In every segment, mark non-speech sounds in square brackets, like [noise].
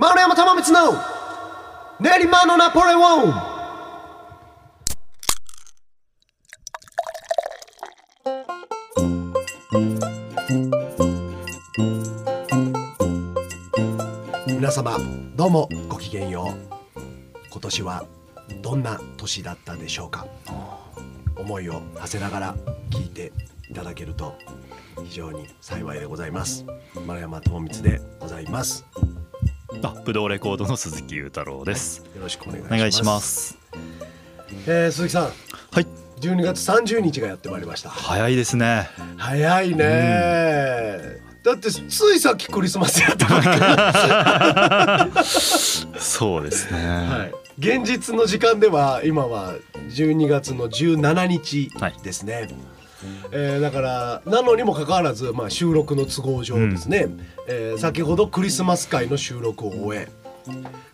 丸山玉光の練馬のナポレオン。皆様どうもごきげんよう。今年はどんな年だったでしょうか。思いを馳せながら聞いていただけると非常に幸いでございます。丸山智光でございます。あ、ブドウレコードの鈴木裕太郎です。よろしくお願いしおます。願いします。えー鈴木さん。はい、12月30日がやってまいりました。早いですね。早いね、だってついさっきクリスマスやったばっかそうですね。り、はい、現実の時間では今は12月の17日ですね、えーだからなのにもかかわらず、まあ、収録の都合上ですね、えー先ほどクリスマス会の収録を終え。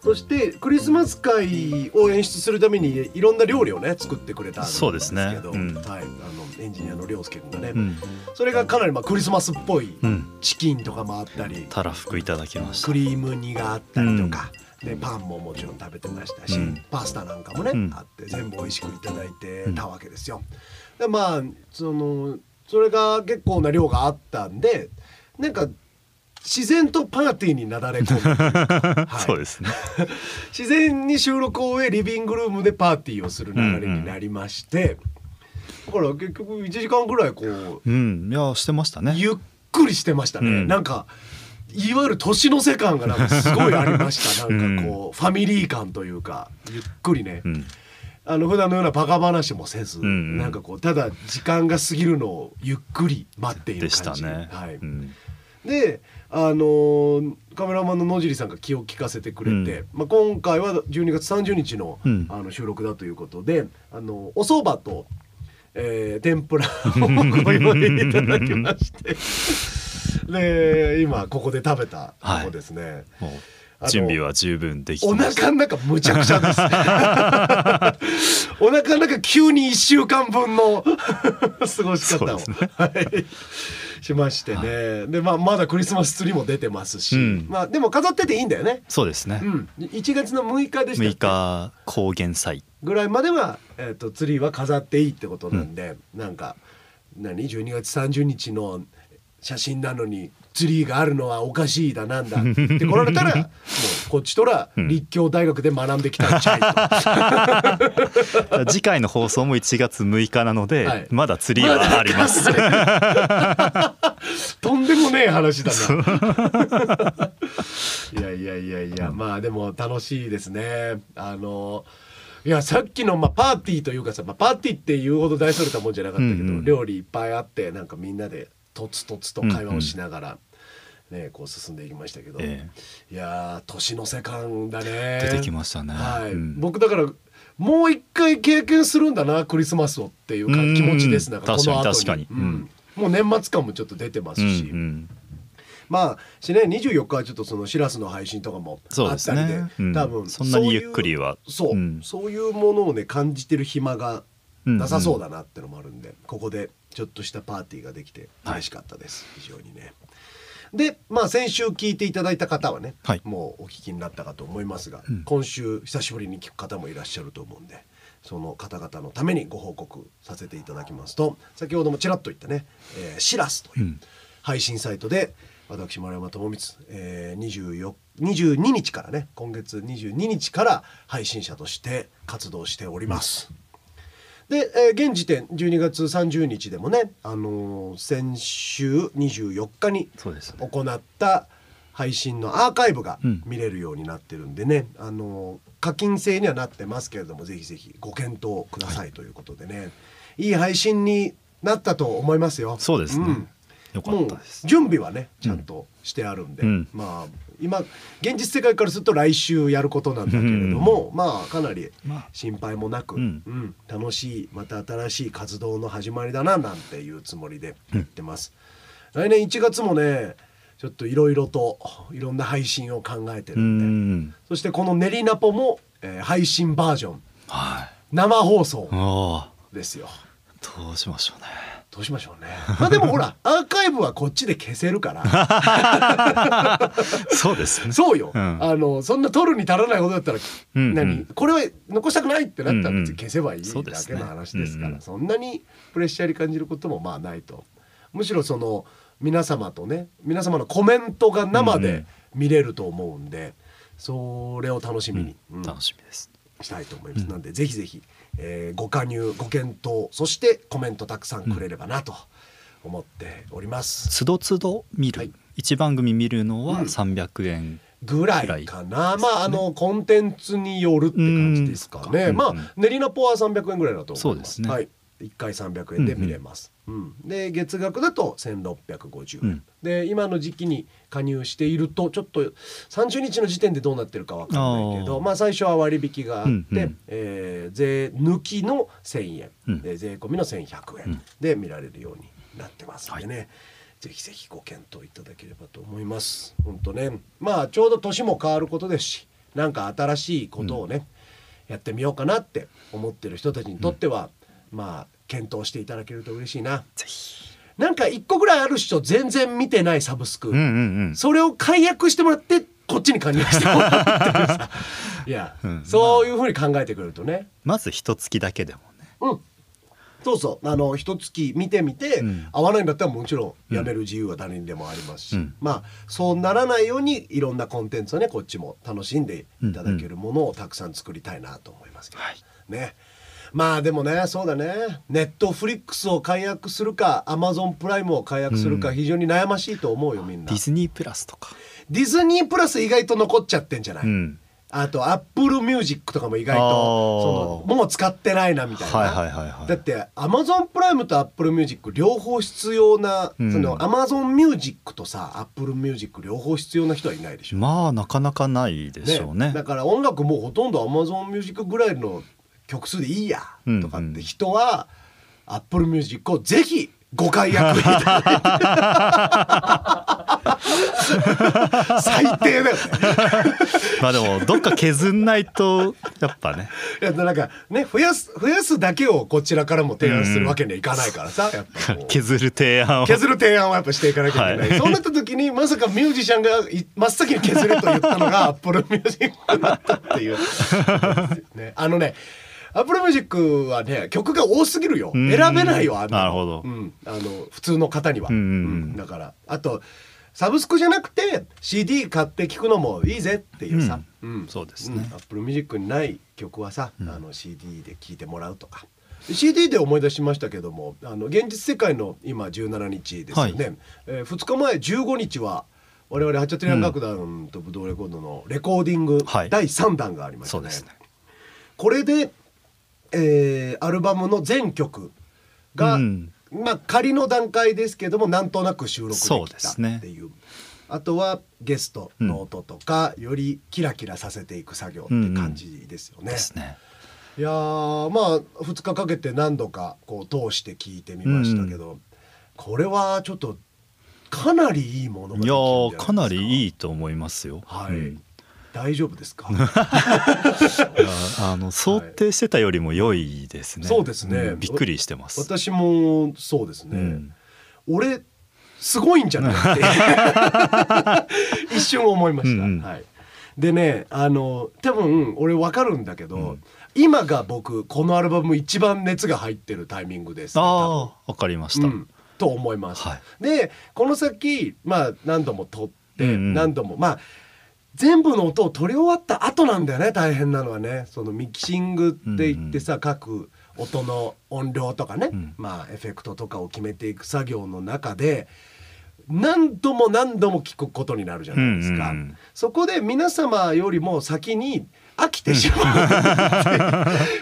そしてクリスマス会を演出するためにいろんな料理をね作ってくれたんですけど。そうですね。うん。はい、あのエンジニアの涼介君がね、うん、それがかなりまあクリスマスっぽいうん、チキンとかもあったり。たらふくいただきました。ク。リーム煮があったりとか、でパンももちろん食べてましたし、うん。パスタなんかもね、うん。あって全部美味しくいただいてうんたわけですよ。でまあそのそれが結構な量があったんでなんか自然とパーティーになだれ込む。[laughs] はい。そうですね。[laughs] 自然に収録を終えリビングルームでパーティーをする流れになりまして、だから結局1時間ぐらいこううん、いや、してましたね。ゆっくりしてましたね、うん。なんかいわゆる年の瀬感がなんかすごいありました。[laughs] なんかこう、ファミリー感というかゆっくりね、うん、あの普段のようなバカ話もせず、んうん。なんかこうただ時間が過ぎるのをゆっくり待っているでした感じね。はい。うん、であのーカメラマンの野尻さんが気を利かせてくれて、まあ、今回は12月30日の,、うん。あの収録だということであのお蕎麦と、えー天ぷらをご用意いただきまして。[laughs] で今ここで食べたとこですね。もあのう準備は十分できてお。腹の中むちゃくちゃです。[laughs] お腹の中急に一週間分の [laughs] 過ごし方を、そうですはいしましてね。でまあまだクリスマスツリーも出てますし、うんまあでも飾ってていいんだよね。そうですねう。ん。1月の6日でしたっ6け日高原祭。ぐらいまではえっ、とツリーは飾っていいってことなんで、なんか何？12月30日の写真なのにツリーがあるのはおかしいだなんだ [laughs] って来られたらもうこっちとら立教大学で学んできたんちゃいと。次回の放送も1月6日なので、はいまだツリーはあります。[laughs] とんでもねえ話だな。いやいやいやいや、まあでも楽しいですね。あのいやさっきのまあパーティーというかさ、まあ、パーティーっていうほど大それたもんじゃなかったけど、うんうん料理いっぱいあってなんかみんなでとつとつと会話をしながら、ねこう進んでいきましたけど、えいやー年の瀬感だね。出てきましたね。はい、うん。僕だからもう一回経験するんだなクリスマスをっていうかうん。気持ちです。なんかこ確かにの後に。確かにうん。うん。もう年末感もちょっと出てますうんし、うん。まあしね24日はちょっとそのしらすの配信とかもあったりでね。うん。多分そんなにゆっくりは。そう、うん。そういうものをね感じてる暇がうんなさそうだなってのもあるんで、ここでちょっとしたパーティーができて嬉しかったです、非常にね。でまあ先週聞いていただいた方はね、はい。もうお聞きになったかと思いますが、うん。今週久しぶりに聞く方もいらっしゃると思うんでその方々のためにご報告させていただきますと先ほどもちらっと言ったね「えーシラス」といううん。配信サイトで私丸山智光、えー、24 22日からね今月22日から配信者として活動しております。で、えー現時点12月30日でもね、あのー先週24日に。行った配信のアーカイブがうん。見れるようになってるんでね、あの課金制にはなってますけれどもぜひぜひご検討くださいということでね、い、い配信になったと思いますよ。そうですね。んよかったです。準備はねちゃんとしてあるんで、うんまあ今現実世界からすると来週やることなんだけれども、まあかなりまあ心配もなく、うんうん楽しいまた新しい活動の始まりだななんていうつもりでやってます。来年1月もねちょっといろいろといろんな配信を考えてるうんで、ん。そしてこの「練りナポも」えー配信バージョンはい。生放送ああ。ですよ。どうしましょうね。どうしましょうね。まあでもほら [laughs] アーカイブはこっちで消せるから。[laughs] そうですね。そうよ、うん。あのそんな取るに足らないことだったら、うんうん。何？これは残したくないってなったら別に消せばいいうんうんだけの話ですから、そんなにプレッシャーに感じることもまあないと。むしろその皆様とね皆様のコメントが生でうんうん。見れると思うんで、それを楽しみに、うん。楽しみです。したいと思います、なんでぜひぜひ、えーご加入ご検討そしてコメントたくさんくれればなと思っております。つどつど見る、はい。一番組見るのはうん。300円、ぐらいかな、まああのコンテンツによるって感じですかね、まあうん。うん練りナポは300円ぐらいだと思います。そうですね。はい。1回300円で見れます、うん。で月額だと1650円、うんで今の時期に加入しているとちょっと30日の時点でどうなってるかわかんないけどまあ最初は割引があって、うんうん。えー税抜きの1000円、うん。で税込みの1100円で見られるようになってますんでね、ぜひぜひご検討いただければと思います。本当ね、まあちょうど年も変わることですし、なんか新しいことをね、やってみようかなって思ってる人たちにとっては、まあ検討していただけると嬉しいな。ぜひなんか一個ぐらいある人全然見てないサブスク、うんうんうん。それを解約してもらってこっちに加入してもらうっていう。さ、[laughs] いや、うん。そういうふうに考えてくれるとね。まず一月だけでもね。うん。そうそう。あの一月見てみて、うん。合わないんだったらもちろんやめる自由は誰にでもありますし、うん。まあそうならないようにいろんなコンテンツをねこっちも楽しんでいただけるものをたくさん作りたいなと思いますけど、はい。ねまあでもねそうだね。ネットフリックスを解約するかアマゾンプライムを解約するか非常に悩ましいと思うよみんな。ディズニープラスとか。ディズニープラス意外と残っちゃってんじゃない、うん。あとアップルミュージックとかも意外とそのもう使ってないなみたいな、はいはいはいはい。だってアマゾンプライムとアップルミュージック両方必要な、うん。そのアマゾンミュージックとさアップルミュージック両方必要な人はいないでしょ、まあなかなかないでしょうね。だから音楽もうほとんどアマゾンミュージックぐらいの曲数でいいやうんとかって人は、アップルミュージックをぜひご解約いただいて。[laughs] 最低だよね。まあでもどっか削んないとやっぱね。いやなんかね増やす増やすだけをこちらからも提案するわけにはいかないからさ、削る提案を。削る提案はやっぱしていかなきゃいけない、はい。そうなった時にまさかミュージシャンがい真っ先に削ると言ったのが Apple Music だったっていう、[laughs] ね、あのね Apple Music はね曲が多すぎるよ。うん。選べないよあなるほど。うん、あの普通の方には、うんうんうん。うんだから。あとサブスクじゃなくて CD 買って聴くのもいいぜっていうさ、うん。そうですね。アップルミュージックにない曲はさ、あの CD で聴いてもらうとか。CD で思い出しましたけどもあの現実世界の今17日ですよね、はい。え2日前15日は我々ハチャトリアン楽団とブドウレコードのレコーディングはい。第3弾がありましたね。そうですね。これで、えーアルバムの全曲が、うん。まあ仮の段階ですけどもなんとなく収録できたですね。っていう。あとはゲストの音とか、よりキラキラさせていく作業って感じですよね。ですね。いやーまあ2日かけて何度かこう通して聞いてみましたけど、これはちょっとかなりいいものがでいやきるんじゃないですーかなりいいと思いますよ。はい、うん大丈夫ですか？[laughs] あの想定してたよりも良いですね。そうですね。んびっくりしてます。私もそうですね、うん。俺すごいんじゃないって。[laughs] 一瞬思いました、うんうん。はい、でねあの多分俺分かるんだけど、うん。今が僕このアルバム一番熱が入ってるタイミングです、ね、多ああわかりました、と思います、はい。でこの先まあ何度も撮って、うんうん。何度もまあ全部の音を取り終わった後なんだよね。大変なのはね。そのミキシングって言ってさ、各音の音量とかね、ん。まあエフェクトとかを決めていく作業の中で何度も何度も聞くことになるじゃないですか、うんうんうん。そこで皆様よりも先に飽きてしまう、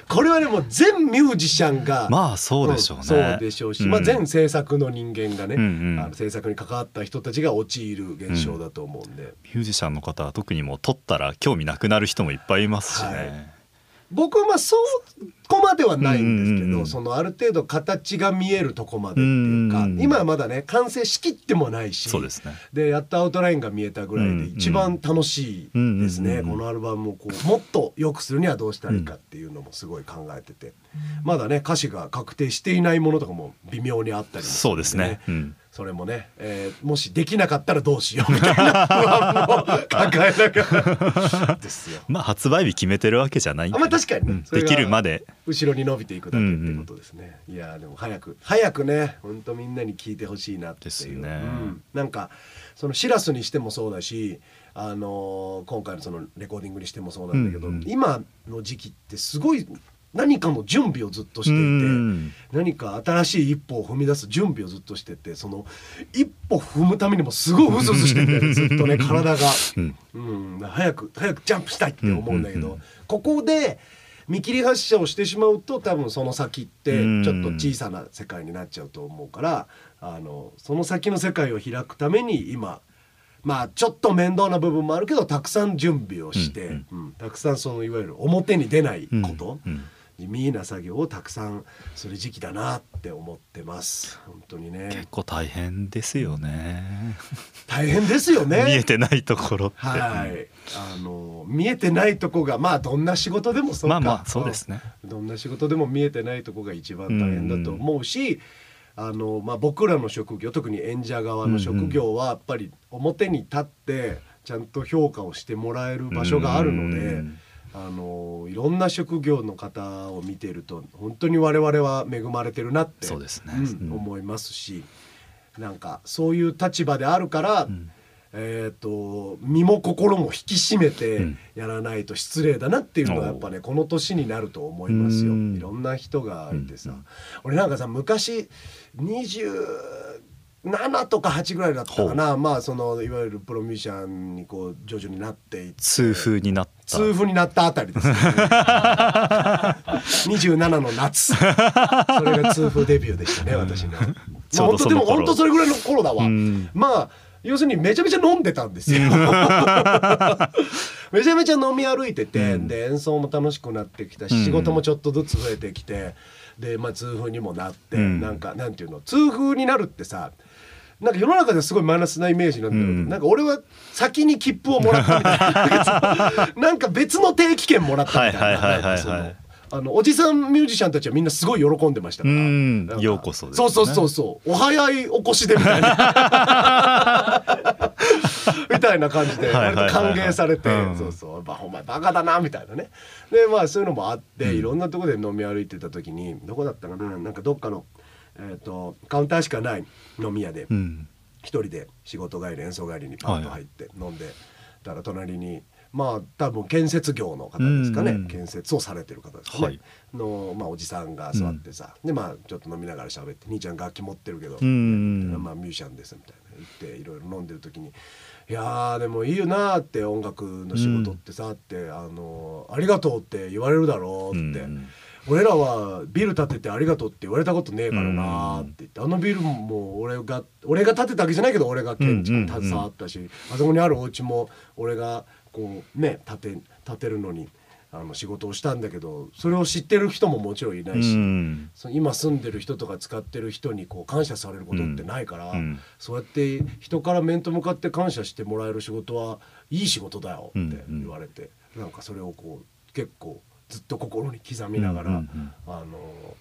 これはねもう全ミュージシャンがまあそうでしょうね、んそうでしょうし、うん。まあ、全制作の人間がね、あの制作に関わった人たちが陥る現象だと思うんで、ミュージシャンの方は特にもう撮ったら興味なくなる人もいっぱいいますしね、はい僕はまあそこまではないんですけど、うんそのある程度形が見えるとこまでっていうか、うん今はまだね完成しきってもないしそうですね。でやっとアウトラインが見えたぐらいで一番楽しいですね、このアルバムをこうもっと良くするにはどうしたらいいかっていうのもすごい考えてて、まだね歌詞が確定していないものとかも微妙にあったりもそうですね、うん、それもね、えーもしできなかったらどうしようみたいな不安も抱えながらですよ。[laughs] まあ発売日決めてるわけじゃないまあ確かにね。うん。できるまで。後ろに伸びていくだけってことですね、いやーでも早く早くね本当みんなに聞いてほしいなっていう。ね。うん、なんかそのシラスにしてもそうだしあのー今回のそのレコーディングにしてもそうなんだけど、うんうん。今の時期ってすごい何かの準備をずっとしていて、うん。何か新しい一歩を踏み出す準備をずっとしててその一歩踏むためにもすごいうずうずしてんだよねずっとね体が、うん。うん、早く早くジャンプしたいって思うんだけど、ここで見切り発車をしてしまうと多分その先ってうん。ちょっと小さな世界になっちゃうと思うからあのその先の世界を開くために今まあちょっと面倒な部分もあるけどたくさん準備をして、うんうんたくさんそのいわゆる表に出ないこと、うんうん地味な作業をたくさんする時期だなって思ってます本当にね結構大変ですよね大変ですよね見えてないところって、はいあの見えてないとこがまあどんな仕事でもそうかまあまあそうですねどんな仕事でも見えてないとこが一番大変だと思うし、あのまあ、僕らの職業特に演者側の職業はやっぱり表に立ってちゃんと評価をしてもらえる場所があるので。うんあのいろんな職業の方を見ていると本当に我々は恵まれてるなってそうですね。うんうん。思いますしなんかそういう立場であるから、ん。えー、と身も心も引き締めうてん。やらないと失礼だなっていうのはやっぱねこの年になると思いますよ。うん。いろんな人がいてさ、うん。俺なんかさ昔27とか8ぐらいだったかな。まあそのいわゆるプロミュージシャンにこう徐々になっていって。痛風になった。痛風になったあたりです、ね、[laughs] 27の夏。それが痛風デビューでしたね私の。うどその頃まあ本当でも本当それぐらいの頃だわ、うん。まあ要するにめちゃめちゃ飲んでたんですよ。[laughs] めちゃめちゃ飲み歩いてて、うん。で演奏も楽しくなってきたし、うん。仕事もちょっとずつ増えてきてで、まあ、痛風にもなって、うん。なんかなんていうの痛風になるってさなんか世の中ですごいマイナスなイメージなんだけど、うん。なんか俺は先に切符をもらったみたいな。[laughs] なんか別の定期券もらったみたいな。はいはいはいはいはい。なんかそのあのおじさんミュージシャンたちはみんなすごい喜んでましたから。ようこそですね。そうそうそうそう。お早いお越しでみたいな。[laughs] みたいな感じで歓迎されて、うん。そうそう。ばお前バカだなみたいなね。でまあそういうのもあって、いろんなところで飲み歩いてた時にどこだったかななんかどっかの、えー、とカウンターしかない飲み屋でうん。一人で仕事帰り演奏帰りにパッと入って飲んで、たら隣にまあ多分建設業の方ですかね、うんうん建設をされてる方ですかね、はい。の、まあ、おじさんが座ってさ、でまあちょっと飲みながら喋って「兄ちゃん楽器持ってるけど、うんまあ、ミュージシャンです」みたいな。言っていろいろ飲んでる時に「いやーでもいいよな」って音楽の仕事ってさって、あの「ありがとう」って言われるだろうって。うん俺らはビル建ててありがとうって言われたことねえからなーって言って、あのビルも俺が俺が建てたわけじゃないけど俺が建築に携わったし、あそこにあるお家も俺がこうね建て建てるのにあの仕事をしたんだけどそれを知ってる人ももちろんいないし、うんその今住んでる人とか使ってる人にこう感謝されることってないから、うんそうやって人から面と向かって感謝してもらえる仕事はいい仕事だよって言われて、なんかそれをこう結構ずっと心に刻みながら、うんうんうん。あの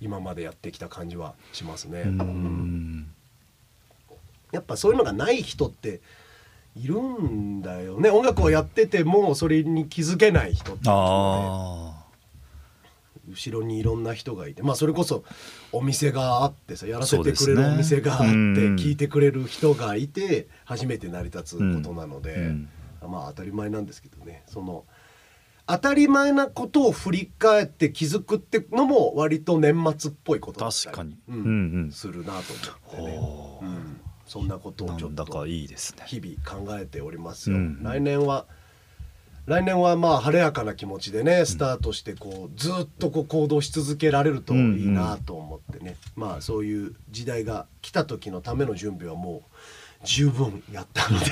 今までやってきた感じはしますね。ううん。んやっぱそういうのがない人っているんだよね。音楽をやっててもそれに気づけない人ってねあ後ろにいろんな人がいてまあそれこそお店があってさやらせてくれるお店があってうん。聞いてくれる人がいて初めて成り立つことなので、うん。まあ当たり前なんですけどね。その当たり前なことを振り返って気づくってのも割と年末っぽいことだったり確かに。うん。うんうん。するなと思ってね、ほう。うん、そんなことあをちょっとなんだかいいですね。日々考えておりますよ、うん来年は来年はまあ晴れやかな気持ちでねスタートしてこうずっとこう行動し続けられるといいなと思ってね、まあそういう時代が来た時のための準備はもう十分やったので。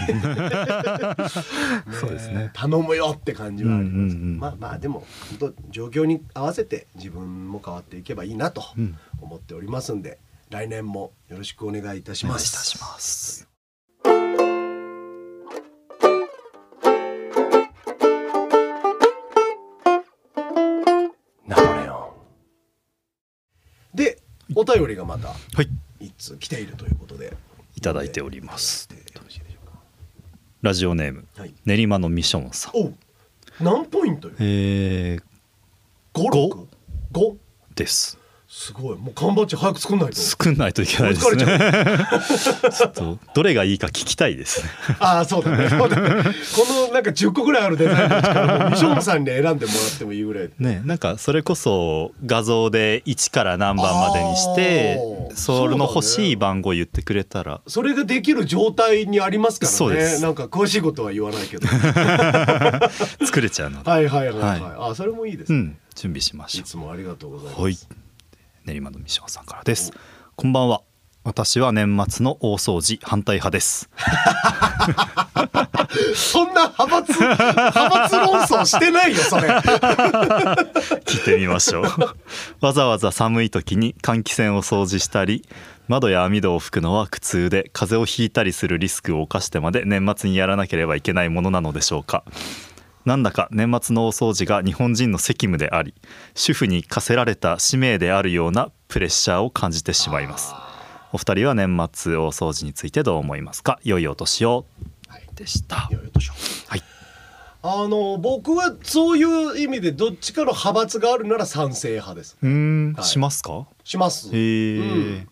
そうですね。頼むよって感じはあります、うんうんうん。まあまあでも本当状況に合わせて自分も変わっていけばいいなとうん思っておりますんで、来年もよろしくお願いいたしおます。願いいたしますナポレオン。でお便りがまたはい。一通来ているということで。いただいております。ラジオネームかはい。練馬のミションさん。何ポイントよ？えー、五六？五？ですすごい。もう缶バッジ早く作んないと。作んないといけないですね。れちょっとどれがいいか聞きたいです。ねああそうだね。そうだね。このなんか10個ぐらいあるデザインのうちからもうミションさんに選んでもらってもいいぐらい。ねなんかそれこそ画像で1から何番までにしてそれの欲しい番号言ってくれたら。それができる状態にありますからね。なんか詳しいことは言わないけど。[laughs] 作れちゃうので。はいはいはいはい、はあそれもいいですね、うん。準備しましょいつもありがとうございます、うはい練馬のミションさんからです。こんばんは。私は年末の大掃除反対派です。[laughs] そんな派閥派閥論争してないよそれ。[laughs] 聞いてみましょう。わざわざ寒い時に換気扇を掃除したり窓や網戸を拭くのは苦痛で風邪をひいたりするリスクを冒してまで年末にやらなければいけないものなのでしょうかなんだか年末の大掃除が日本人の責務であり主婦に課せられた使命であるようなプレッシャーを感じてしまいます。お二人は年末大掃除についてどう思いますか？良いお年を。はいでした。よいよいしょはい。あの僕はそういう意味でどっちかの派閥があるなら賛成派です。うーん、はい。しますか？します。へえ、うん。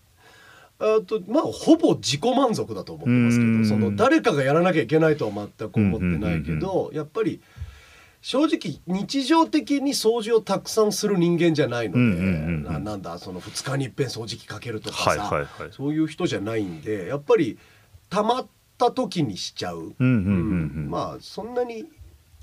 あとまあほぼ自己満足だと思ってますけうん。どその誰かがやらなきゃいけないとは全く思ってないけうんどやっぱり正直日常的に掃除をたくさんする人間じゃないので、うんうんうんうん。ななんだその2日にいっぺん掃除機かけるとかさ、はいはいはい。そういう人じゃないんでやっぱりたまった時にしちゃう、うんうんうんうん。まあそんなに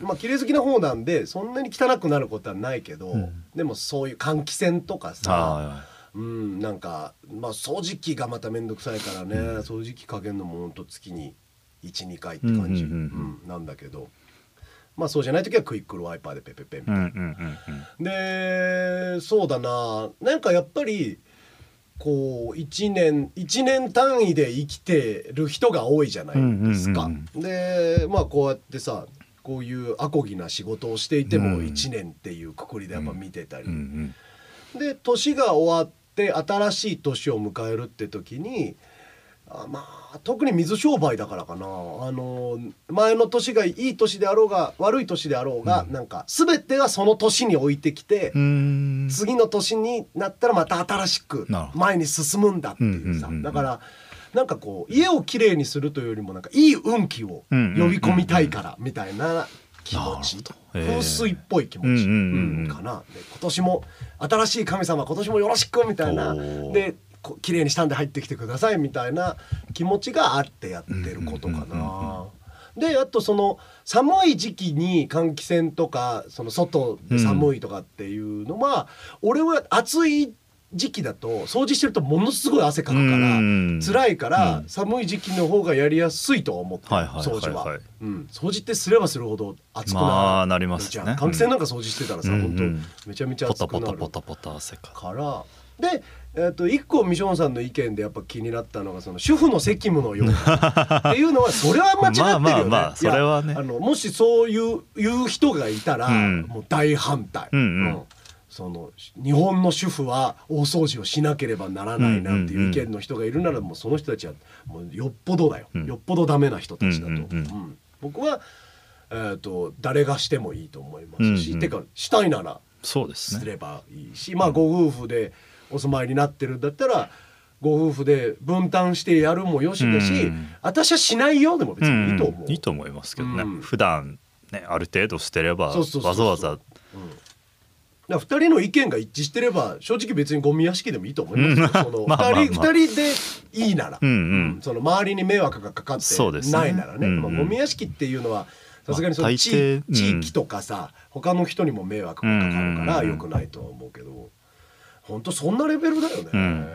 まあ綺麗好きな方なんでそんなに汚くなることはないけど、うん。でもそういう換気扇とかさあうんなんかまあ掃除機がまた面倒くさいからね、掃除機かけるのもほんと月に12回って感じ、うんうんうん。うんなんだけどまあそうじゃない時はクイックルワイパーでペペペみたいな。ーうんうんうんうん。でそうだな。なんかやっぱりこう1年1年単位で生きてる人が多いじゃないですか。うんうんでまあこうやってさこういうアコギな仕事をしていてもうん。1年っていうくくりでやっぱ見てたり、うんうん。で年が終わって新しい年を迎えるって時にあまあ特に水商売だからかな。あの前の年がいい年であろうが悪い年であろうが、なんか全てはその年に置いてきて、次の年になったらまた新しく前に進むんだっていうさ、うんうんうんうん。だからなんかこう家をきれいにするというよりもなんかいい運気を呼び込みたいからみたいな気持ち、風水っぽい気持ち、うんうんうんうんかな。で今年も新しい神様今年もよろしくみたいな。でこ綺麗にしたんで入ってきてくださいみたいな気持ちがあってやってることかうんうんうんな。であとその寒い時期に換気扇とかその外で寒いとかっていうのは、俺は暑い時期だと掃除してるとものすごい汗かくからうん辛いからうん。寒い時期の方がやりやすいとは思って掃除は。うん。掃除ってすればするほど暑くなる。まあなります換気扇なんか掃除してたらさ、うん本当うん。めちゃめちゃポ暑くなるタポタポタポタ汗かからで、えー、と一個ミションさんの意見でやっぱ気になったのがその主婦の責務のような。[laughs] っていうのはそれは間違ってるよね。まあまあまあいやそれはね。あのもしそういう言う人がいたら、うん。もう大反対。うんうん。その日本の主婦は大掃除をしなければならないなんていう意見の人がいるならもうその人たちはもうよっぽどだよ、うん。よっぽどダメな人たちだと、うんうんうん。うん。僕は、えー、と誰がしてもいいと思いますし、うんうん。てかしたいならそうですね。すればいいし、まあご夫婦でお住まいになってるんだったらご夫婦で分担してやるもよしだし、うん。私はしないよでも別にいいと思う。ん。いいと思いますけどね、うん。普段ねある程度してればわざわざ。だから2人の意見が一致してれば正直別にゴミ屋敷でもいいと思いますよ。その [laughs] まあまあまあ。2人二人でいいなら、うんうん。その周りに迷惑がかかってないならね。うんうんまあ、ゴミ屋敷っていうのはさすがにそのまあ地,、域とかさ他の人にも迷惑がかかるからうんうんうん。良くないとは思うけど本当そんなレベルだよね。うん。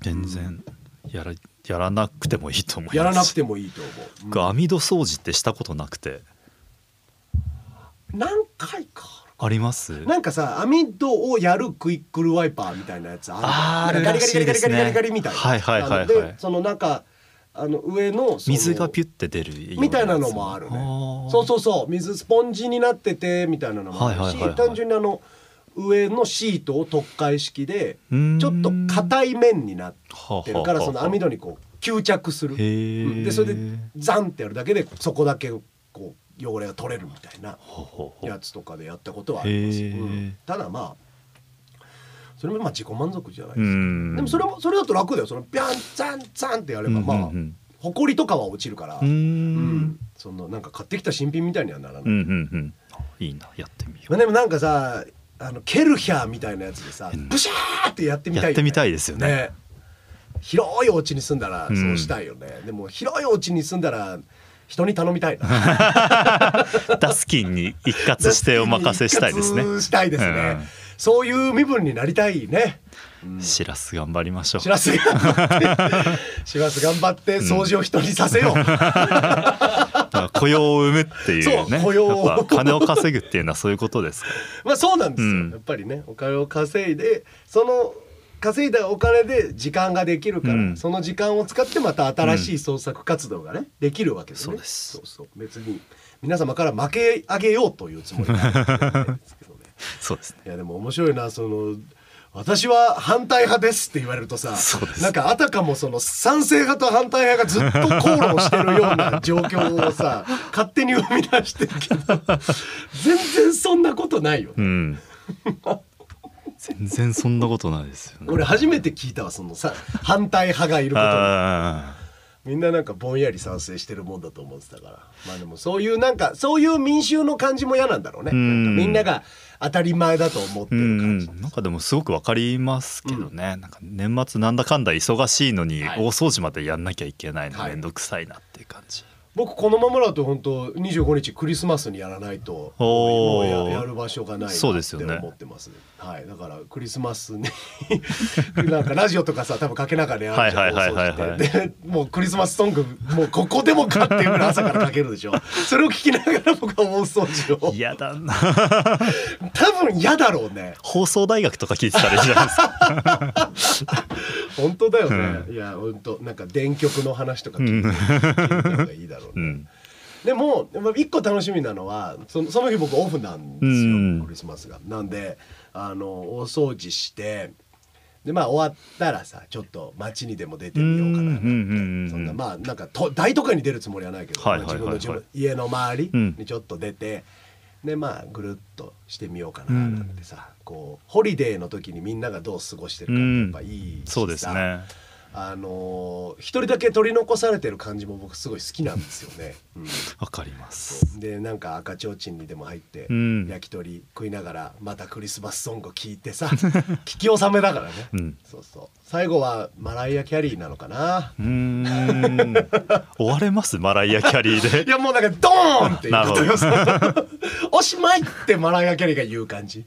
全然。やらやらなくてもいいと思います。やらなくてもいいと思う、うん。僕網戸掃除ってしたことなくて。何回かあります？なんかさ網戸をやるクイックルワイパーみたいなやつあーるなんかガリガリガリガリガリガリガリみたいな。はいはいはいでその中あの上の水がピュッて出るみたいなのもあるね。そうそうそう。水スポンジになっててみたいなのもあるし、単純にあの上のシートを特解式でちょっと硬い面になってるからその網戸にこう吸着する。うん。でそれでザンってやるだけでそこだけこう汚れが取れるみたいなやつとかでやったことはあります、うん。ただまあそれもまあ自己満足じゃないですでもそれもそれだと楽だよ。そのピャンザンザンってやればまあ、うんうんうん。ほこりとかは落ちるから、うん。ん。そのなんか買ってきた新品みたいにはならない、うんうんうん。いいな。やってみよまあ、でもなんかさあのケルヒャーみたいなやつでさうん。ブシャーってやってみたいよね。やってみたいですよね。広いお家に住んだらうん。そうしたいよね、でも広いお家に住んだら人に頼みたいな。う [laughs] ダスキンに一括してお任せしたいですね。したいですね、うんそういう身分になりたいね。しらす頑張りましょう。しらす頑張って。[laughs] しらす頑張って掃除を人にさせよう、[laughs] だから雇用を生むっていうそうね雇用を。やっぱ金を稼ぐっていうのはそういうことです [laughs] まあそうなんですよ、うん。やっぱりねお金を稼いでその稼いだお金で時間ができるから、うん。その時間を使ってまた新しい創作活動がね、できるわけですね。そうです。そうそう。別に皆様から負け上げようというつもりなんですけど。ねそうですね。いやでも面白いなその私は反対派ですって言われるとさなんかあたかもその賛成派と反対派がずっと口論してるような状況をさ [laughs] 勝手に生み出してるけど全然そんなことないよね。うん。全然そんなことないですよね。俺初めて聞いたわそのさ反対派がいることみんななんかぼんやり賛成してるもんだと思ってたから。まあでもそういうなんかそういう民衆の感じも嫌なんだろうね。みんなが当たり前だと思ってる感じ。んなんかでもすごくわかりますけどね、なんか年末なんだかんだ忙しいのにはい。大掃除までやんなきゃいけないのはい。めんどくさいなっていう感じ、僕このままだと本当25日クリスマスにやらないともうややる場所がないなってそうですよね。思ってます、はい。だからクリスマスに [laughs] なんかラジオとかさ多分かけながらねあるじゃんはいはいはいはいはい。放送して。でもうクリスマスソングもうここでもかっていうぐらい朝からかけるでしょ。それを聞きながら僕は大掃除を。嫌だな。多分嫌だろうね。放送大学とか聞いてたらいいじゃないですか？[laughs] 本当だよね、いや本当なんか電極の話とか聞いて。がいいだろうね、うん。でもまあ一個楽しみなのはそのその日僕オフなんですよ、うん。クリスマスが。なんであの大掃除してでまあ終わったらさちょっと街にでも出てみようかななんて。うんそんなまあなんかと大都会に出るつもりはないけど、はいはいはいはい。まあ自分の家の周りうん。にちょっと出て、でまあぐるっとしてみようかななんてさ、こうホリデーの時にみんながどう過ごしてるかってやっぱいいしさ、そうですねあのー一人だけ取り残されてる感じも僕すごい好きなんですよね。[laughs] うん。わかります。でなんか赤ちょうちんにでも入って、うん。焼き鳥食いながらまたクリスマスソング聴いてさ [laughs] 聞き納めだからね、うん。そうそう。最後はマライア・キャリーなのかな。うーん。[laughs] 終われます？マライア・キャリーいでやもうなんかドーンっていうことよ。なおしまいってマライア・キャリーが言う感じ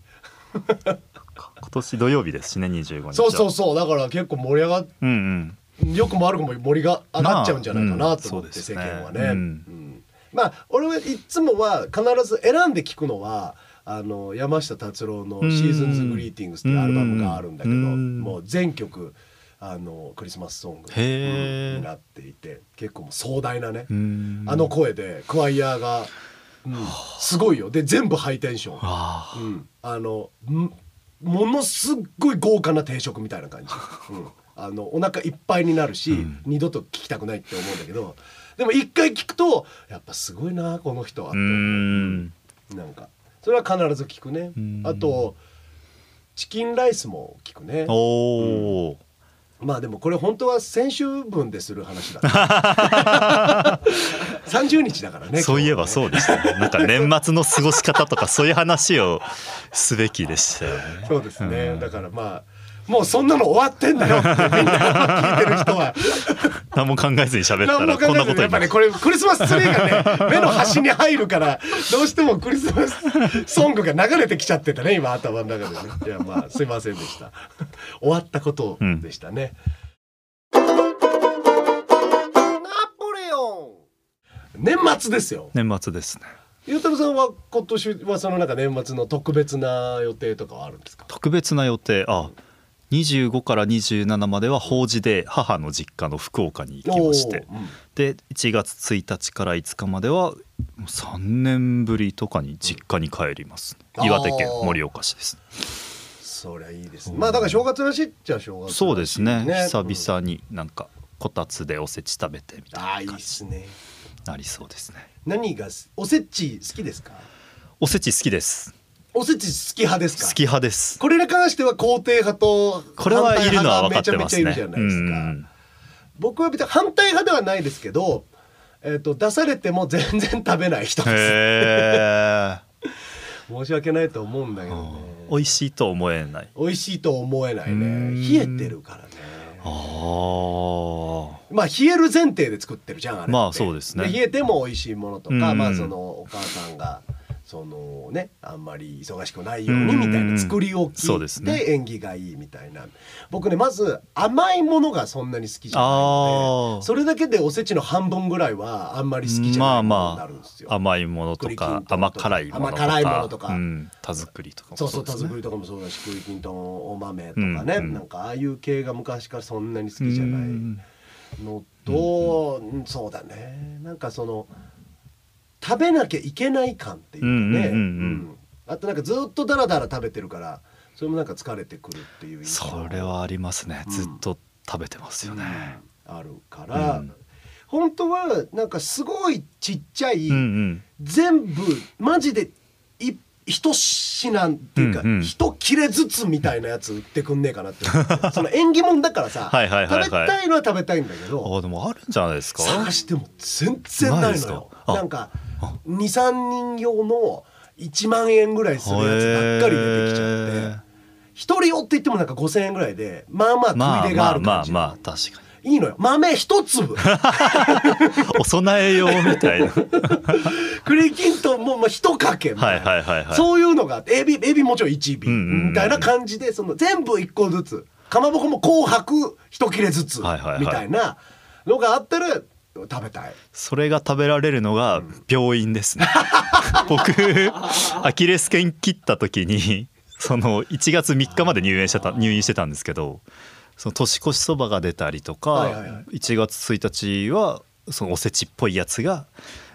今年土曜日ですしね25日そうそううそうだから結構盛り上がっうんうん。よくも悪くも盛りが上がっちゃうんじゃないかなと思って、まあうん世間はね、そうん。うん。まあ俺はいつもは必ず選んで聞くのはあの山下達郎の「シーズンズ・グリーティングス」っていうアルバムがあるんだけど、うん。もう全曲あのクリスマスソング、になっていて結構壮大なね、うん。あの声でクワイヤーが、うんすごいよ。で全部ハイテンション。ああ。うん、あのんものすっごい豪華な定食みたいな感じ、うん、あのお腹いっぱいになるし、うん。二度と聞きたくないって思うんだけど。でも一回聞くとやっぱすごいなこの人は。うん。なんかそれは必ず聞くね。うん。あとチキンライスも聞くね。おおまあでもこれ本当は先週分でする話だ。った30日だからねそういえばうそうでしたね。なんか年末の過ごし方とかそういう話をすべきでしたよね。[laughs] そうですね、うんだからまあもうそんなの終わってんだよ。っ [laughs] てみんな聞いてる人は。何も考えずに喋ったらこんなことやっぱねこれクリスマスツリーがね [laughs] 目の端に入るからどうしてもクリスマスソングが流れてきちゃってたね今頭の中でね。いやまあすいませんでした。終わったことでしたね、うん、ナポレオン。年末ですよ。年末ですね。ゆうたろさんは今年はその中年末の特別な予定とかはあるんですか？特別な予定。あ,あ25から27までは法事で母の実家の福岡に行きましてうん。で1月1日から5日まではもう3年ぶりとかに実家に帰ります、うん。岩手県盛岡市です。そりゃいいですね。まあだから正月らしいっちゃ正月らしいそうですね。久うん。々になんかこたつでおせち食べてみたいな感じになりそうですね。何がすおせち好きですか？おせち好きですおせち好き派ですか？好き派です。これに関しては肯定派とこれはいるのは分かってますね。派がめちゃめちゃいるじゃないですか、うん。僕は別に反対派ではないですけど、えー、と出されても全然食べない人です。[laughs] 申し訳ないと思うんだけどね。美味しいと思えない。美味しいと思えないうねん。冷えてるからね。ああまあ冷える前提で作ってるじゃんあれまあそうですね。冷えても美味しいものとか、うん。まあそのお母さんがそのねあんまり忙しくないようにみたいな作り置きそうですね。で縁起がいいみたいな。僕ねまず甘いものがそんなに好きじゃないのでそれだけでおせちの半分ぐらいはあんまり好きじゃないになるんですよ。甘いものとかか甘辛いものとか。甘辛いものとか。うん、田作りとかもそうそう田作りとかもそうだし栗きんとんお豆とかね、うんうん。なんかああいう系が昔からそんなに好きじゃないうんのと、うんそうだね。なんかその食べなきゃいけない感っていうかね、うんうんあとなんかずっとダラダラ食べてるからそれもなんか疲れてくるっていうそれはありますね、うん。ずっと食べてますよね、あるから、うん。本当はなんかすごいちっちゃい、うんうん。全部マジでい一品っていうか、うんうん。一切れずつみたいなやつ売ってくんねえかなって。[laughs] その縁起物だからさはいはいはいはい。食べたいのは食べたいんだけあどーでもあるんじゃないですか？探しても全然ないのよ。なんか23人用の1万円ぐらいするやつばっかり出てきちゃへって。ー一人用って言ってもなんか5,000円ぐらいでまあまあまあ食い出がまあまあある感じ、まあ確かいいのよ。豆一粒。に [laughs] お供え用みたいな。栗きんとんもまあ一かけみたはいいな。はいはいはいそういうのがあってエビエビもちろん1尾。みたいな感じでその全部1個ずつ。かまぼこも紅白一切れずつ。みたいなのがあったら食べたい。それが食べられるのが病院ですね、[laughs] 僕アキレス腱切った時にその1月3日まで入院してた入院してたんですけどその年越しそばが出たりとか、はいはいはい。1月1日はそのおせちっぽいやつが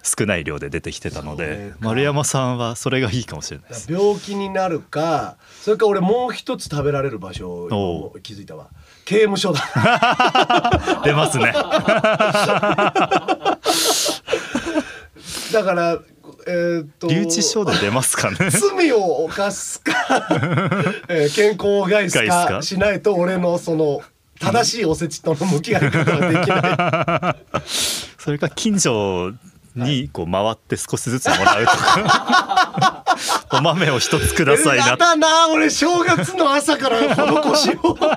少ない量で出てきてたのでか。丸山さんはそれがいいかもしれないです。病気になるかそれか俺もう一つ食べられる場所おを気づいたわ刑務所だ。[laughs] 出ますね。だからえーっと留置所で出ますかね。罪を犯すか、[laughs] えー健康を害すか？しないと俺のその正しいおせちとの向き合い方ができない。[laughs] それか近所にこう回って少しずつもらうとか。[laughs] お豆を一つくださいな。やだな俺正月の朝から施しを。[laughs]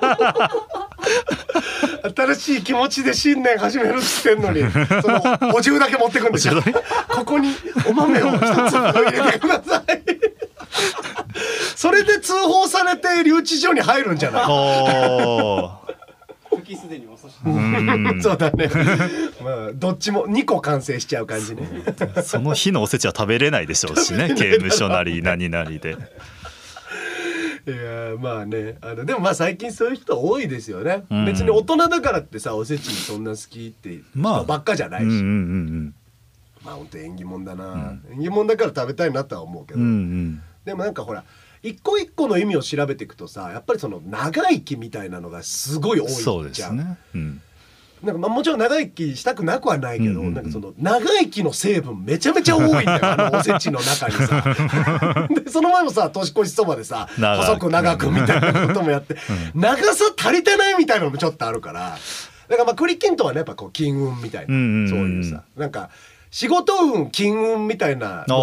新しい気持ちで新年始めるっつってんのにそのお重だけ持ってくんでしょお重ここにお豆を一つ入れてください。[laughs] それで通報されて留置所に入るんじゃない？時すでに遅し。うん。[laughs] そうだね。まあどっちも2個完成しちゃう感じね。その日のおせちは食べれないでしょうしね。[laughs] 刑務所なり何なりで。いやまあね。あのでもまあ最近そういう人多いですよね、うん。別に大人だからってさおせちそんな好きってまあ。人ばっかじゃないし、うんうんうんまあ本当縁起物だな、縁起物だから食べたいなとは思うけど、うんうん。でもなんかほら一個一個の意味を調べていくとさやっぱりその長生きみたいなのがすごい多いじゃん。そうですね、うん、なんかまあもちろん長生きしたくなくはないけど、うん。うんうんなんかその長生きの成分めちゃめちゃ多いんだよ。あのおせちの中にさ。[laughs] でその前もさ年越しそばでさ細く長くみたいなこともやって、長さ足りてないみたいなのもちょっとあるから。だからまあ栗きんとんはねやっぱこう金運みたいな、うんうんうん。そういうさ。なんか仕事運金運みたいなの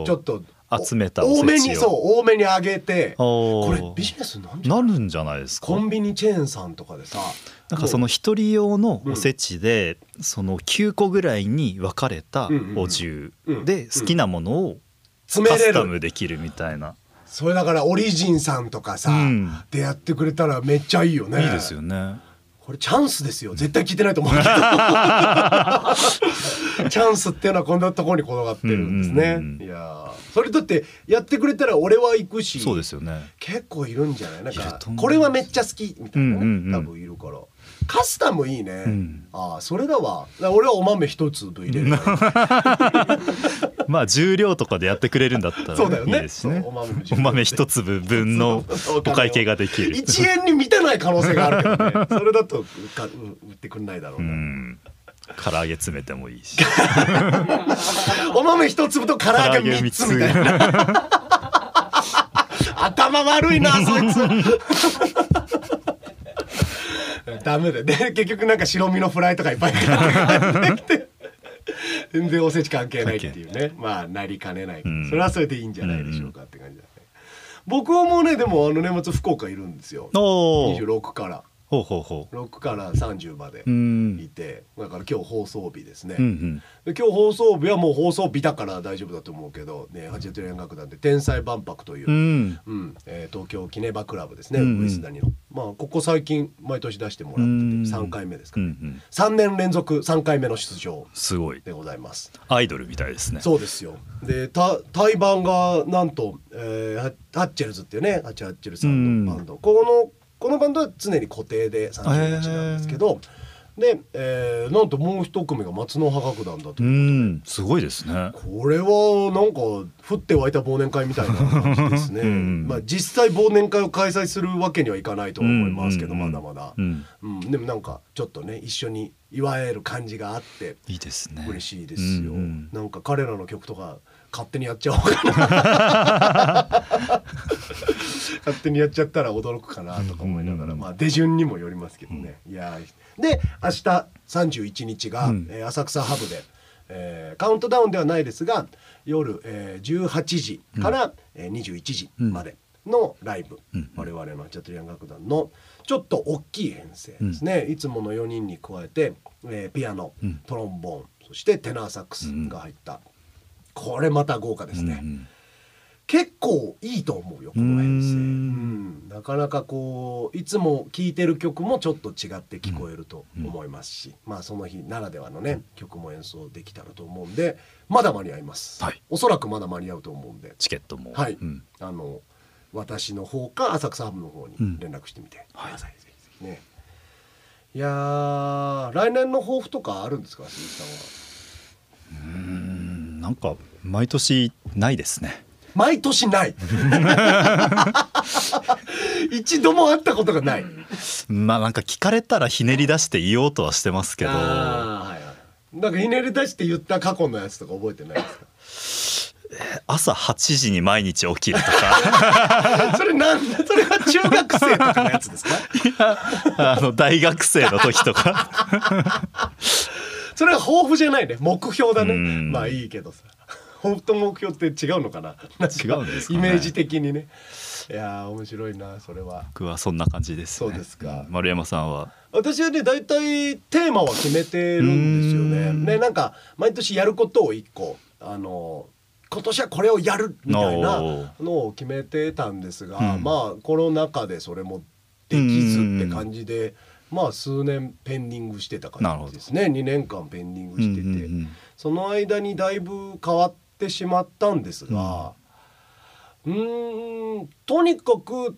をちょっと集めたおせちを。多めにそう多めに上げてこれビジネスなるんじゃないですか？コンビニチェーンさんとかでさなんかその一人用のおせちで、その9個ぐらいに分かれたお重うんうん。で好きなものを詰めれる。カスタムできるみたいな、それだからオリジンさんとかさ、うん。でやってくれたらめっちゃいいよね。いいですよね。これチャンスですよ。絶対聞いてないと思う [laughs] チャンスっていうのはこんなところに転がってるんですね、うんうんうん。いやーそれだってやってくれたら俺は行くしそうですよね。結構いるんじゃない？なんかこれはめっちゃ好きみたいなね、うんうんうん。多分いるから。カスタムいいね、ん。ああそれだわ。俺はお豆一粒入れる。[laughs] まあ重量とかでやってくれるんだったらいいそうだよね。ですしね。お豆一粒。分のお会計ができる。1円に満たない可能性があるけどね。それだとかう売ってくんないだろううな、ん唐揚げ詰めてもいいし。[laughs] お豆一粒と唐揚げ三つみたいな。頭悪いな [laughs] そいつ。ダメだ。よね結局なんか白身のフライとかいっぱい買ってきて。全然おせち関係ないっていうね。まあなりかねない。うん。それはそれでいいんじゃないでしょうかって感じだね、僕もねでもあの年末福岡いるんですよ。おお26からほうほうほう。6から30までうん。いてだから今日放送日ですね、うんうん。で今日放送日はもう放送日だから大丈夫だと思うけどね八十連楽団で天才万博という、ううんんえー東京キネバクラブですね、うんうん。ウエスダニの。まあここ最近毎年出してもらっててうん3回目ですか、うんうん。3年連続3回目の出場すごい。でございます。アイドルみたいですね。そうですよ。でた対バンがなんと、えーハハッチェルズっていうねハッチェルさんのバンド、このこのバンドは常に固定で30日なんですけど、で、えーなんともう一組が松の葉楽団だと。ういう、んすごいですね。これはなんか降って湧いた忘年会みたいな感じですね、[laughs] うん。まあ実際忘年会を開催するわけにはいかないと思いますけど、うんまだまだ、うんうんでもなんかちょっとね一緒に祝える感じがあっていいですね。嬉しいですよ、うんうん。なんか彼らの曲とか勝手にやっちゃおうかな。[laughs] 勝手にやっちゃったら驚くかなとか思いながら、うん。うんうんまあ出順にもよりますけどね、いやーで明日31日が、うん。えー浅草ハブで、えーカウントダウンではないですが夜、えー18時から、えー21時までのライブ、うん。我々のチャトリアン楽団のちょっと大きい編成ですね、いつもの4人に加えて、えーピアノうん。トロンボーンそしてテナーサックスが入った、これまた豪華ですね、うん結構いいと思うよこの編成。ううん。ん。なかなかこういつも聴いてる曲もちょっと違って聞こえると思いますし、まあその日ならではのね曲も演奏できたらと思うんでまだ間に合います、はい。おそらくまだ間に合うと思うんで。チケットも。はい、うん。あの私の方か浅草ハブの方にうん。連絡してみてください、ぜひぜひね。いやー来年の抱負とかあるんですか鈴木さんは？うんなんか毎年ないですね。毎年ない。[laughs] 一度も会ったことがない。まあなんか聞かれたらひねり出して言おうとはしてますけど。あーはいはい。なんかひねり出して言った過去のやつとか覚えてないです朝8時に毎日起きるとか。か [laughs] それなんだそれは中学生とかのやつですか？[laughs] あの大学生の時とかそれは抱負じゃないね。目標だね。うん。まあいいけどさ。抱負と目標って違うのかな。違うんですかね。イメージ的にね。いやー面白いなそれは。僕はそんな感じですね。そうですか。ん。丸山さんは？私はね大体テーマは決めてるんですよね。うん。ねなんか毎年やることを一個あの今年はこれをやるみたいなのを決めてたんですが、うん。まあコロナ禍でそれもできずって感じで、まあ数年ペンディングしてた感じですね。2年間ペンディングしてて、うんうんうん。その間にだいぶ変わってしまったんですがうーんとにかく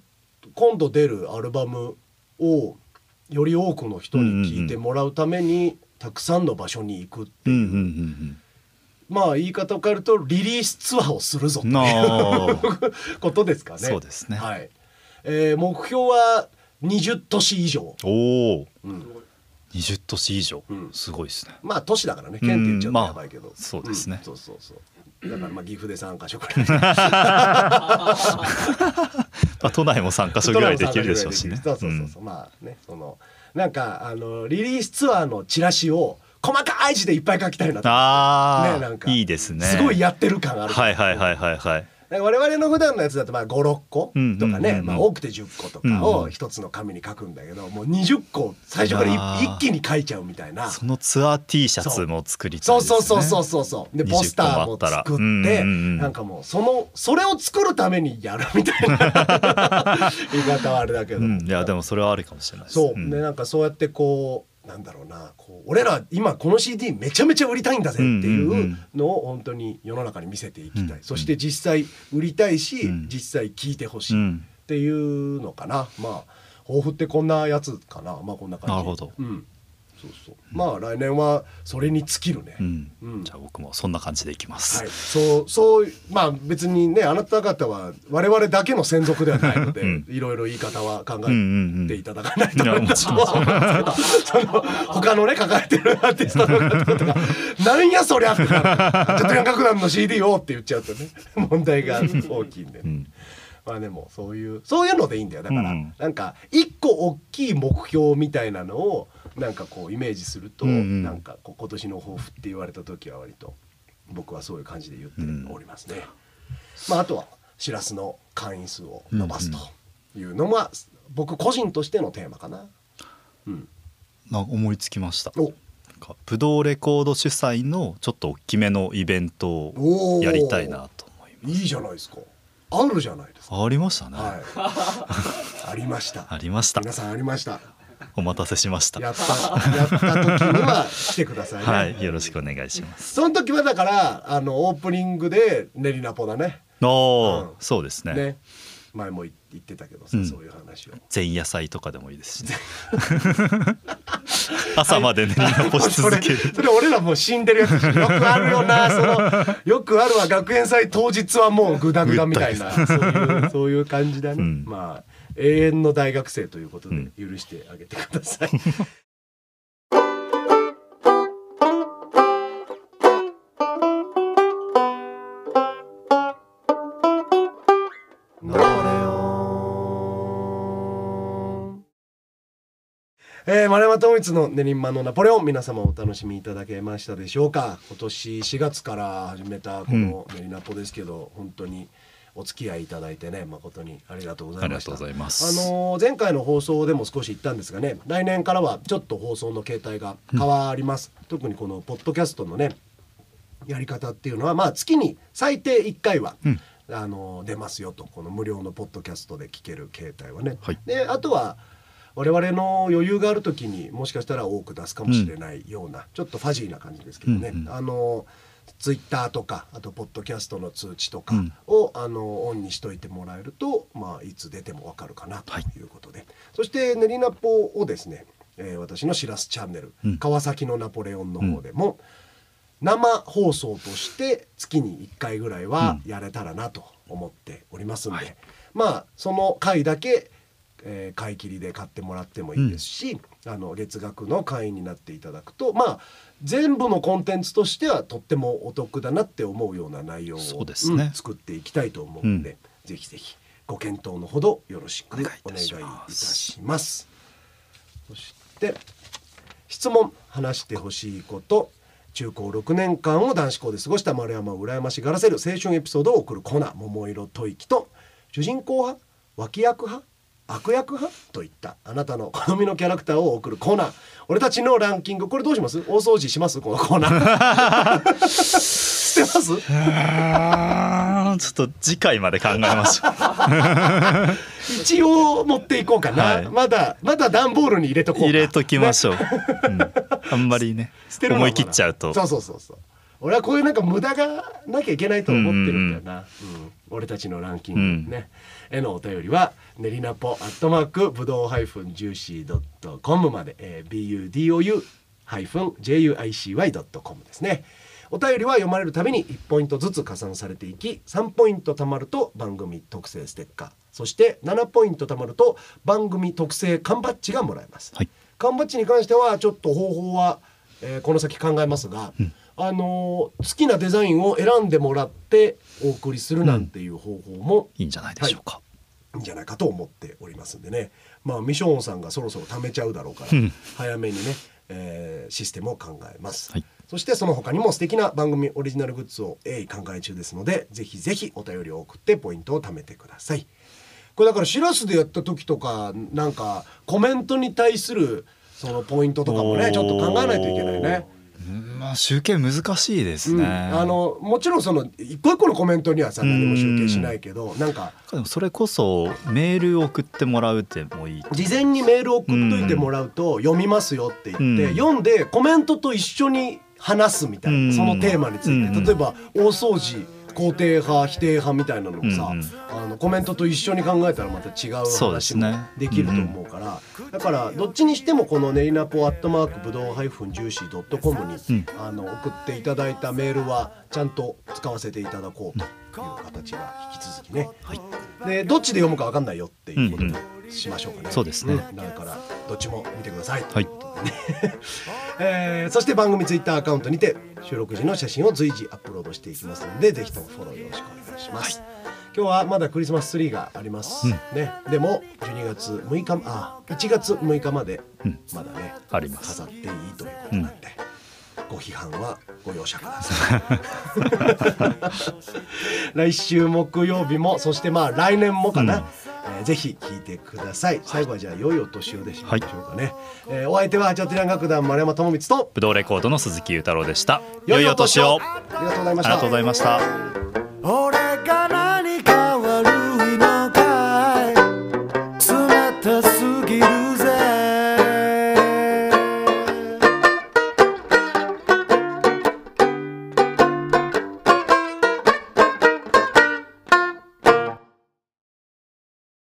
今度出るアルバムをより多くの人に聴いてもらうために、たくさんの場所に行くっていう、うんうんうんまあ言い方を変えるとリリースツアーをするぞとうんいう [laughs] ことですかね。そうですね。はい。えー目標は20都市以上、おおうん。20都市以上、うん。すごいですね。まあ都市だからね。県って言っちゃうとやばいけど、うんまあそうですね。ん。そうそうそう。だからまあ岐阜で3か所くらいまあ、都内も3か所ぐらいできるでしょうしね。そうそうそうそう、まあねそのなんかあのリリースツアーのチラシを細かい字でいっぱい書きたいなと。ああ、ねなんかいいですね。すごいやってる感あるはいはいはいはいはい我々の普段のやつだとまあ56個とかね、まあ、多くて10個とかを一つの紙に書くんだけどもう20個最初から一気に書いちゃうみたいな。そのツアー T シャツも作りたいそうですね。そうそうそうそうそうで20ポスターも作って、うんうんうんなんかもうそのそれを作るためにやるみたいな。[laughs] 言い方はあれだけど、うん、いやでもそれはあるかもしれないです。そう、ん。でなんかそうやってこうなんだろうなこう俺ら今この CD めちゃめちゃ売りたいんだぜっていうのを本当に世の中に見せていきたい、うん。そして実際売りたいし、うん。実際聞いてほしいっうん。ていうのかな、まあ抱負ってこんなやつかな。まあこんな感じ。なるほど。うん、そうそう。まあ来年はそれに尽きるね、うん。うん。じゃあ僕もそんな感じでいきます、はい、そうそうまあ別にねあなた方は我々だけの専属ではないので、うん。いろいろ言い方は考うんうんうんえていただかないと。思いますいやもちろんその他のね抱えてるアーティストの方とか「なんやそりゃ」ってなる「ちょっと四角団の CD を」って言っちゃうとね [laughs] 問題が大きいんで、ね。ん。まあでもそういうそういうのでいいんだよ。だから、うん。なんか一個大きい目標みたいなのをなんかこうイメージすると、うんうんなんかこう今年の抱負って言われた時は割と僕はそういう感じで言っておりますね。まああとはしらすの会員数を伸ばすというのが、僕個人としてのテーマかな。うん、な思いつきましたおなんかブドウレコード主催のちょっと大きめのイベントをやりたいなと思いまいいじゃないですか。あるじゃないですか。すありましたね、はい。[laughs] ありました。ありました皆さんありました。お待たせしました。やったやった時には来てくださいね。はいよろしくお願いします。その時はだからあのオープニングで練りナポだね。おー、うん。そうですね。ね。前も言ってたけどさ、うん。そういう話を。前夜祭とかでもいいですしね。[laughs] 朝まで練り残し続ける。[laughs] それ俺らもう死んでるやつよくあるよなその [laughs] よくあるわ学園祭当日はもうグダグダみたいなそういうそういう感じだね、うん。まあ永遠の大学生ということで許してあげてください、えー、丸山智光の練馬のナポレオン皆様お楽しみいただけましたでしょうか？今年4月から始めたこの練りナポですけど、本当にお付き合いいただいてね誠にありがとうございました。ありがとうございます。あのー前回の放送でも少し言ったんですがね来年からはちょっと放送の形態が変わります、特にこのポッドキャストのねやり方っていうのはまあ月に最低1回は、うん。あの出ますよとこの無料のポッドキャストで聞ける形態はね。はい。であとは我々の余裕がある時にもしかしたら多く出すかもしれないような、ちょっとファジーな感じですけどね、うんうんあのツイッターとかあとポッドキャストの通知とかうん。を、あのオンにしといてもらえると、まあ、いつ出てもわかるかなということで、そして練りナポをですね、えー私のしらすチャンネル、うん。川崎のナポレオンの方でも、生放送として月に1回ぐらいはやれたらなと思っておりますんで、まあその回だけ、えー買い切りで買ってもらってもいいですし、あの月額の会員になっていただくとまあ全部のコンテンツとしてはとってもお得だなって思うような内容をそうですねうん作っていきたいと思うので、ぜひぜひご検討のほどよろしくお願いいたします。そして質問話してほしいこと中高6年間を男子校で過ごした丸山を羨ましがらせる青春エピソードを送るコーナー「桃色吐息」と主人公派脇役派悪役派？といったあなたの好みのキャラクターを送るコーナー。俺たちのランキングこれどうします？大掃除します？このコーナー。[laughs] 捨てます？ちょっと次回まで考えましょう一応持っていこうかな、はい。まだまだ段ボールに入れとこうか。入れときましょう、うん。あんまりね [laughs] 捨てる思い切っちゃうと。そうそうそうそう。俺はこういうなんか無駄がなきゃいけないと思ってるんだよな、うん俺たちのランキングね、へのお便りはねりなぽアットマークぶどうハイフンジューシードットコムまで、えー、BUDOU ハイフン JUICY ドットコムですね。お便りは読まれるたびに1ポイントずつ加算されていき3ポイント貯まると番組特製ステッカーそして7ポイント貯まると番組特製缶バッジがもらえます、はい。缶バッジに関してはちょっと方法は、えーこの先考えますが、あのー好きなデザインを選んでもらってお送りするなんていう方法もいいんじゃないでしょうか、い。いんじゃないかと思っておりますんでね。まあミショーンさんがそろそろ貯めちゃうだろうから、うん。早めにねえーシステムを考えます、はい。そしてその他にも素敵な番組オリジナルグッズを鋭意考え中ですのでぜひぜひお便りを送ってポイントを貯めてください。これだからシラスでやった時とかなんかコメントに対するそのポイントとかもねちょっと考えないといけないね。うんまあ集計難しいですうん、ね、あのもちろんその一個一個のコメントにはさ何も集計しないけどなんかでもそれこそメールを送ってもらうでもいい。事前にメールを送っといてもらうと読みますよって言って、うん。読んでコメントと一緒に話すみたいな、うん。そのテーマについて、うん。例えば大掃除肯定派否定派みたいなのもさ、うんうん。あのコメントと一緒に考えたらまた違う話もね。できると思うからだからどっちにしてもこのネイナポアットマークブドウハイフンジューシードットコムに、うん。あの送っていただいたメールはちゃんと使わせていただこうという形が引き続きね、でどっちで読むか分かんないよっていうことにしましょうかね、そうですね。んだからどっちも見てください。はい。[laughs] えーそして番組ツイッターアカウントにて収録時の写真を随時アップロードしていきますのでぜひともフォローよろしくお願いします、今日はまだクリスマスツリーがあります、ね。でも12月6日あ1月6日までうん。まだね、あります。飾っていいということなんで、ご批判はご容赦ください。[laughs] 来週木曜日もそしてまあ来年もかな、うん。えーぜひ聞いてください。最後はじゃあ良いお年をでしまはいしょうかね、えーお相手は八百手楽団丸山智光とブドウレコードの鈴木裕太郎でした。良いおお年を。ありがとうございました。ありがとうございました。俺